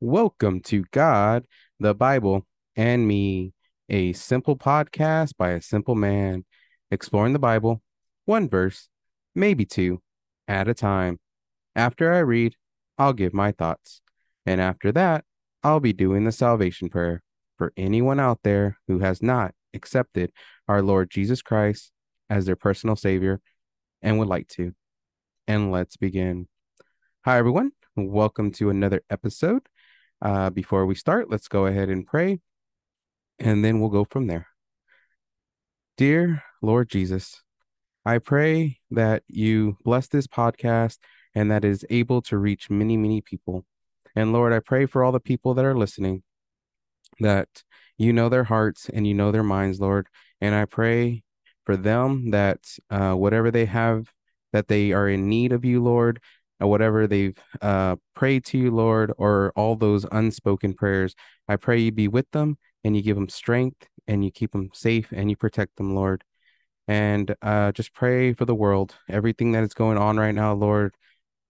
Welcome to God, the Bible, and Me, a simple podcast by a simple man exploring the Bible, one verse, maybe two, at a time. After I read, I'll give my thoughts. And after that, I'll be doing the salvation prayer for anyone out there who has not accepted our Lord Jesus Christ as their personal Savior and would like to. And let's begin. Hi, everyone. Welcome to another episode. Uh, before we start, let's go ahead and pray, and then we'll go from there. Dear Lord Jesus, I pray that you bless this podcast and that is able to reach many, many people. And Lord, I pray for all the people that are listening that you know their hearts and you know their minds, Lord. And I pray for them that uh, whatever they have, that they are in need of you, Lord, or whatever they've uh, prayed to you, Lord, or all those unspoken prayers, I pray you be with them and you give them strength and you keep them safe and you protect them, Lord. And uh, just pray for the world, everything that is going on right now, Lord.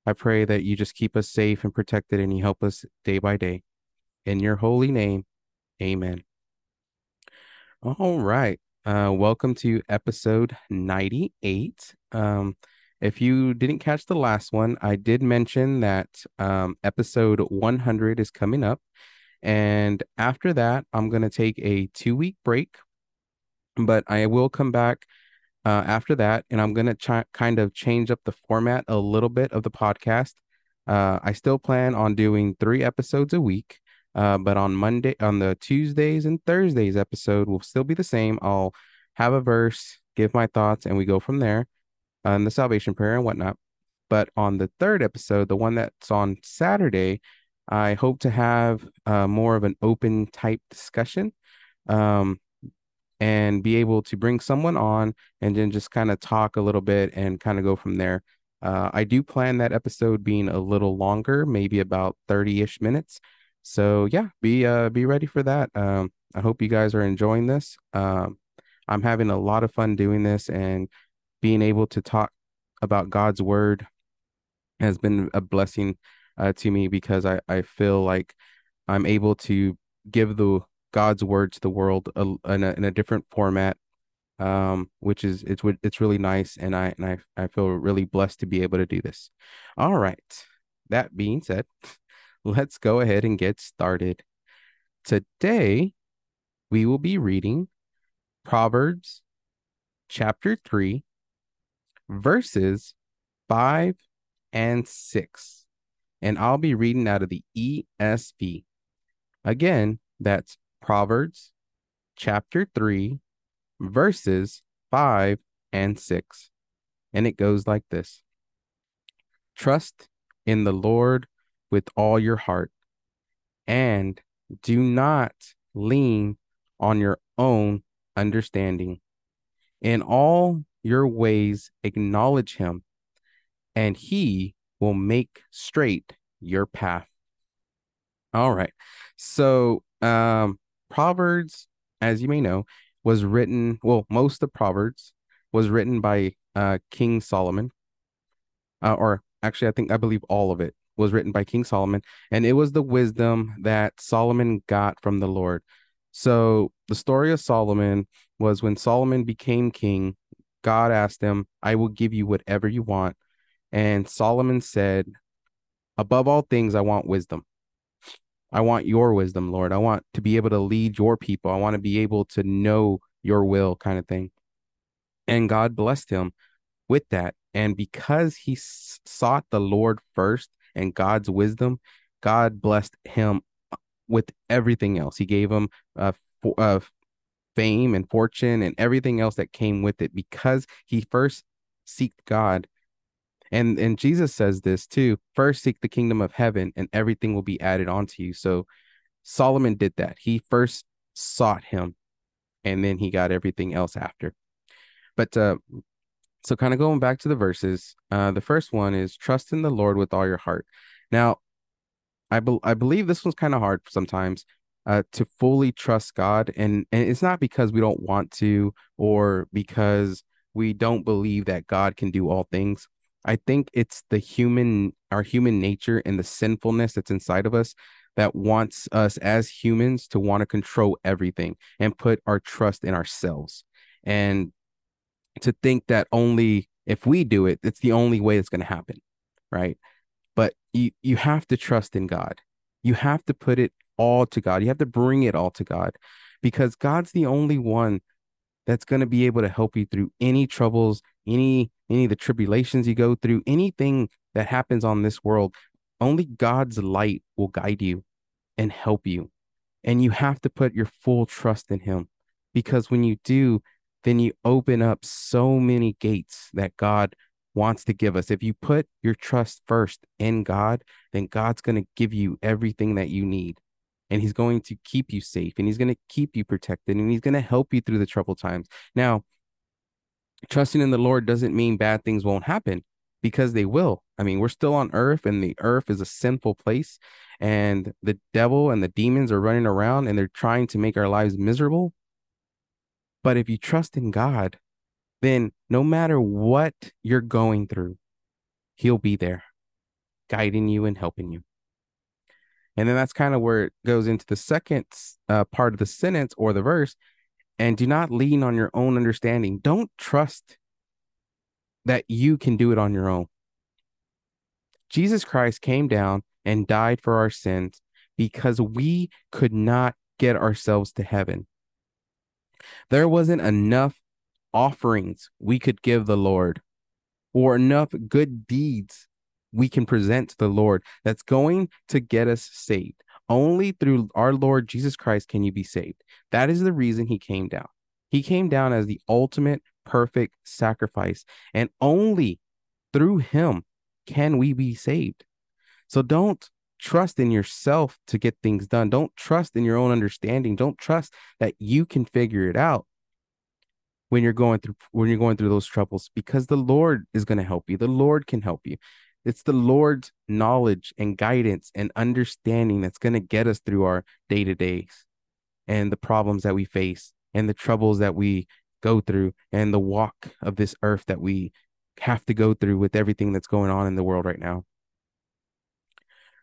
I pray that you just keep us safe and protected and you help us day by day. In your holy name, amen. All right. Uh, welcome to episode 98. Um, if you didn't catch the last one, I did mention that um, episode 100 is coming up. And after that, I'm going to take a two week break, but I will come back uh, after that and I'm going to ch- kind of change up the format a little bit of the podcast. Uh, I still plan on doing three episodes a week. Uh, but on Monday, on the Tuesdays and Thursdays episode will still be the same. I'll have a verse, give my thoughts, and we go from there and the salvation prayer and whatnot. But on the third episode, the one that's on Saturday, I hope to have uh, more of an open type discussion um, and be able to bring someone on and then just kind of talk a little bit and kind of go from there. Uh, I do plan that episode being a little longer, maybe about 30 ish minutes. So yeah, be uh be ready for that. Um, I hope you guys are enjoying this. Um, I'm having a lot of fun doing this and being able to talk about God's word has been a blessing uh, to me because I, I feel like I'm able to give the God's word to the world a, in, a, in a different format, um, which is it's it's really nice, and I and I I feel really blessed to be able to do this. All right, that being said, let's go ahead and get started. Today, we will be reading Proverbs chapter three, verses 5 and 6. And I'll be reading out of the ESV. Again, that's Proverbs chapter 3, verses 5 and 6. And it goes like this Trust in the Lord with all your heart, and do not lean on your own understanding. In all your ways, acknowledge him, and he will make straight your path. All right. So, um, Proverbs, as you may know, was written, well, most of Proverbs was written by uh, King Solomon. Uh, or actually, I think, I believe all of it was written by King Solomon, and it was the wisdom that Solomon got from the Lord. So, the story of Solomon was when Solomon became king, God asked him, I will give you whatever you want. And Solomon said, Above all things, I want wisdom. I want your wisdom, Lord. I want to be able to lead your people. I want to be able to know your will, kind of thing. And God blessed him with that. And because he sought the Lord first and God's wisdom, God blessed him with everything else. He gave him uh, uh, fame and fortune and everything else that came with it because he first seeked God. And and Jesus says this too. First seek the kingdom of heaven and everything will be added onto you. So Solomon did that. He first sought him and then he got everything else after. But uh so kind of going back to the verses, uh the first one is trust in the Lord with all your heart. Now, I be- I believe this one's kind of hard sometimes uh, to fully trust God. And, and it's not because we don't want to or because we don't believe that God can do all things. I think it's the human, our human nature and the sinfulness that's inside of us that wants us as humans to want to control everything and put our trust in ourselves and to think that only if we do it, it's the only way it's going to happen. Right. But you, you have to trust in God. You have to put it all to God. You have to bring it all to God because God's the only one that's going to be able to help you through any troubles, any any of the tribulations you go through, anything that happens on this world. Only God's light will guide you and help you. And you have to put your full trust in him because when you do, then you open up so many gates that God wants to give us. If you put your trust first in God, then God's going to give you everything that you need. And he's going to keep you safe and he's going to keep you protected and he's going to help you through the troubled times. Now, trusting in the Lord doesn't mean bad things won't happen because they will. I mean, we're still on earth and the earth is a sinful place and the devil and the demons are running around and they're trying to make our lives miserable. But if you trust in God, then no matter what you're going through, He'll be there guiding you and helping you. And then that's kind of where it goes into the second uh, part of the sentence or the verse. And do not lean on your own understanding. Don't trust that you can do it on your own. Jesus Christ came down and died for our sins because we could not get ourselves to heaven. There wasn't enough offerings we could give the Lord or enough good deeds we can present to the Lord that's going to get us saved. Only through our Lord Jesus Christ can you be saved. That is the reason he came down. He came down as the ultimate perfect sacrifice, and only through him can we be saved. So don't trust in yourself to get things done. Don't trust in your own understanding. Don't trust that you can figure it out when you're going through when you're going through those troubles because the Lord is going to help you. The Lord can help you. It's the Lord's knowledge and guidance and understanding that's going to get us through our day-to-days and the problems that we face and the troubles that we go through and the walk of this earth that we have to go through with everything that's going on in the world right now.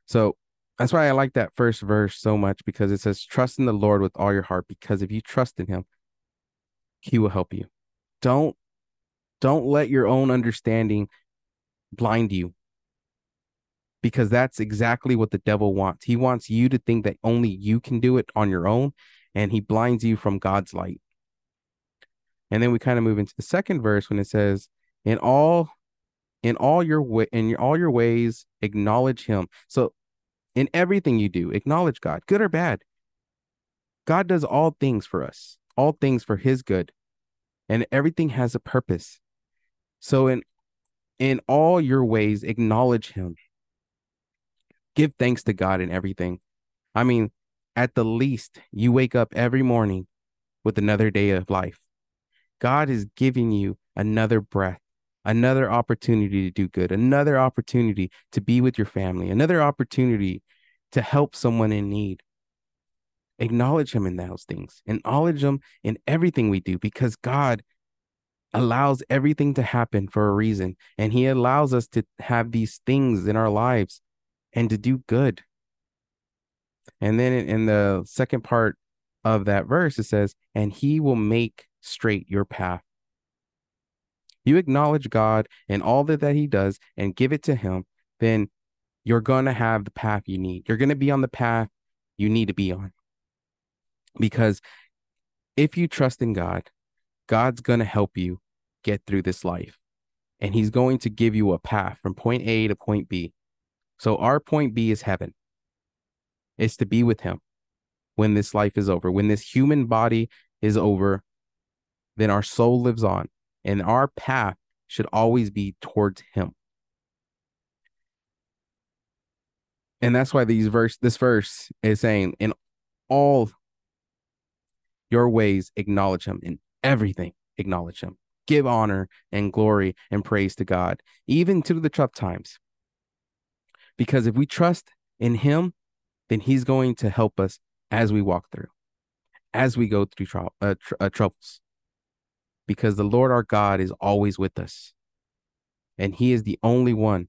So that's why I like that first verse so much because it says, Trust in the Lord with all your heart, because if you trust in him, he will help you. Don't don't let your own understanding blind you because that's exactly what the devil wants. He wants you to think that only you can do it on your own and he blinds you from God's light. And then we kind of move into the second verse when it says, "In all in all your way in all your ways acknowledge him." So in everything you do, acknowledge God, good or bad. God does all things for us, all things for his good. And everything has a purpose. So in in all your ways acknowledge him. Give thanks to God in everything. I mean, at the least, you wake up every morning with another day of life. God is giving you another breath, another opportunity to do good, another opportunity to be with your family, another opportunity to help someone in need. Acknowledge Him in those things, acknowledge Him in everything we do because God allows everything to happen for a reason. And He allows us to have these things in our lives and to do good. And then in the second part of that verse, it says, and He will make straight your path. You acknowledge God and all that, that He does and give it to Him, then you're going to have the path you need. You're going to be on the path you need to be on. Because if you trust in God, God's going to help you get through this life. And He's going to give you a path from point A to point B. So our point B is heaven. It's to be with Him when this life is over. When this human body is over, then our soul lives on, and our path should always be towards Him. And that's why these verse this verse is saying, in all your ways, acknowledge him. In everything, acknowledge him. Give honor and glory and praise to God, even to the tough times. Because if we trust in him, then he's going to help us as we walk through, as we go through tr- uh, tr- uh, troubles because the Lord our God is always with us. And he is the only one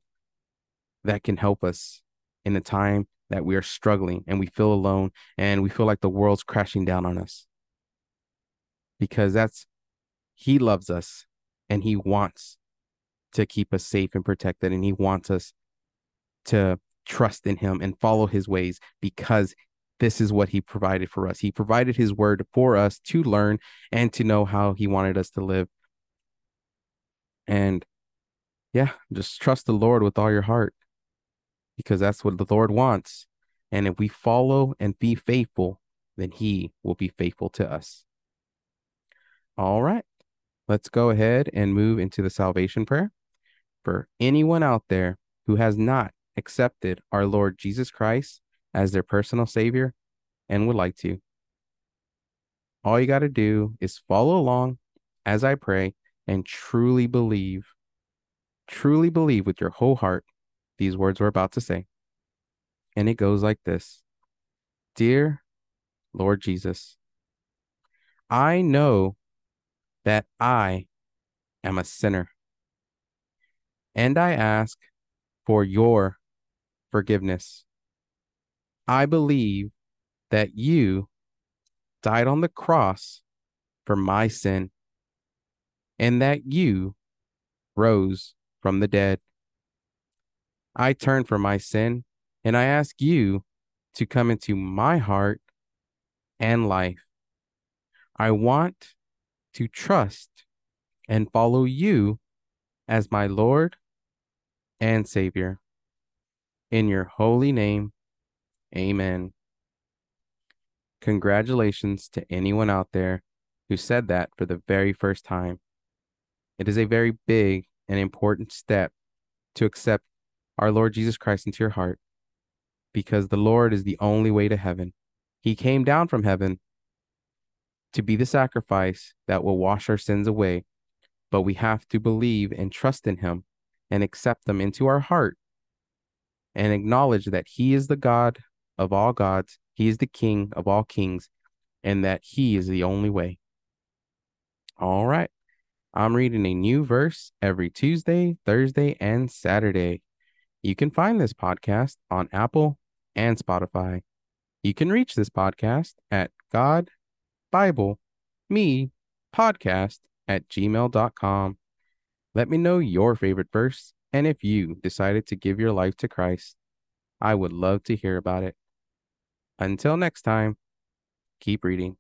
that can help us in a time that we are struggling and we feel alone and we feel like the world's crashing down on us. Because that's, He loves us and He wants to keep us safe and protected. And He wants us to trust in Him and follow His ways because this is what He provided for us. He provided His word for us to learn and to know how He wanted us to live. And yeah, just trust the Lord with all your heart because that's what the Lord wants. And if we follow and be faithful, then He will be faithful to us. All right, let's go ahead and move into the salvation prayer. For anyone out there who has not accepted our Lord Jesus Christ as their personal Savior and would like to, all you got to do is follow along as I pray and truly believe, truly believe with your whole heart these words we're about to say. And it goes like this Dear Lord Jesus, I know that I am a sinner, and I ask for your forgiveness. I believe that you died on the cross for my sin, and that you rose from the dead. I turn from my sin and I ask you to come into my heart and life. I want to trust and follow you as my Lord and Savior. In your holy name, amen. Congratulations to anyone out there who said that for the very first time. It is a very big and important step to accept our Lord Jesus Christ into your heart because the Lord is the only way to heaven. He came down from heaven to be the sacrifice that will wash our sins away, but we have to believe and trust in Him and accept them into our heart and acknowledge that He is the God of all gods, He is the King of all kings, and that He is the only way. All right. I'm reading a new verse every Tuesday, Thursday, and Saturday. You can find this podcast on Apple and Spotify. You can reach this podcast at God Bible Me Podcast at gmail.com. Let me know your favorite verse and if you decided to give your life to Christ. I would love to hear about it. Until next time, keep reading.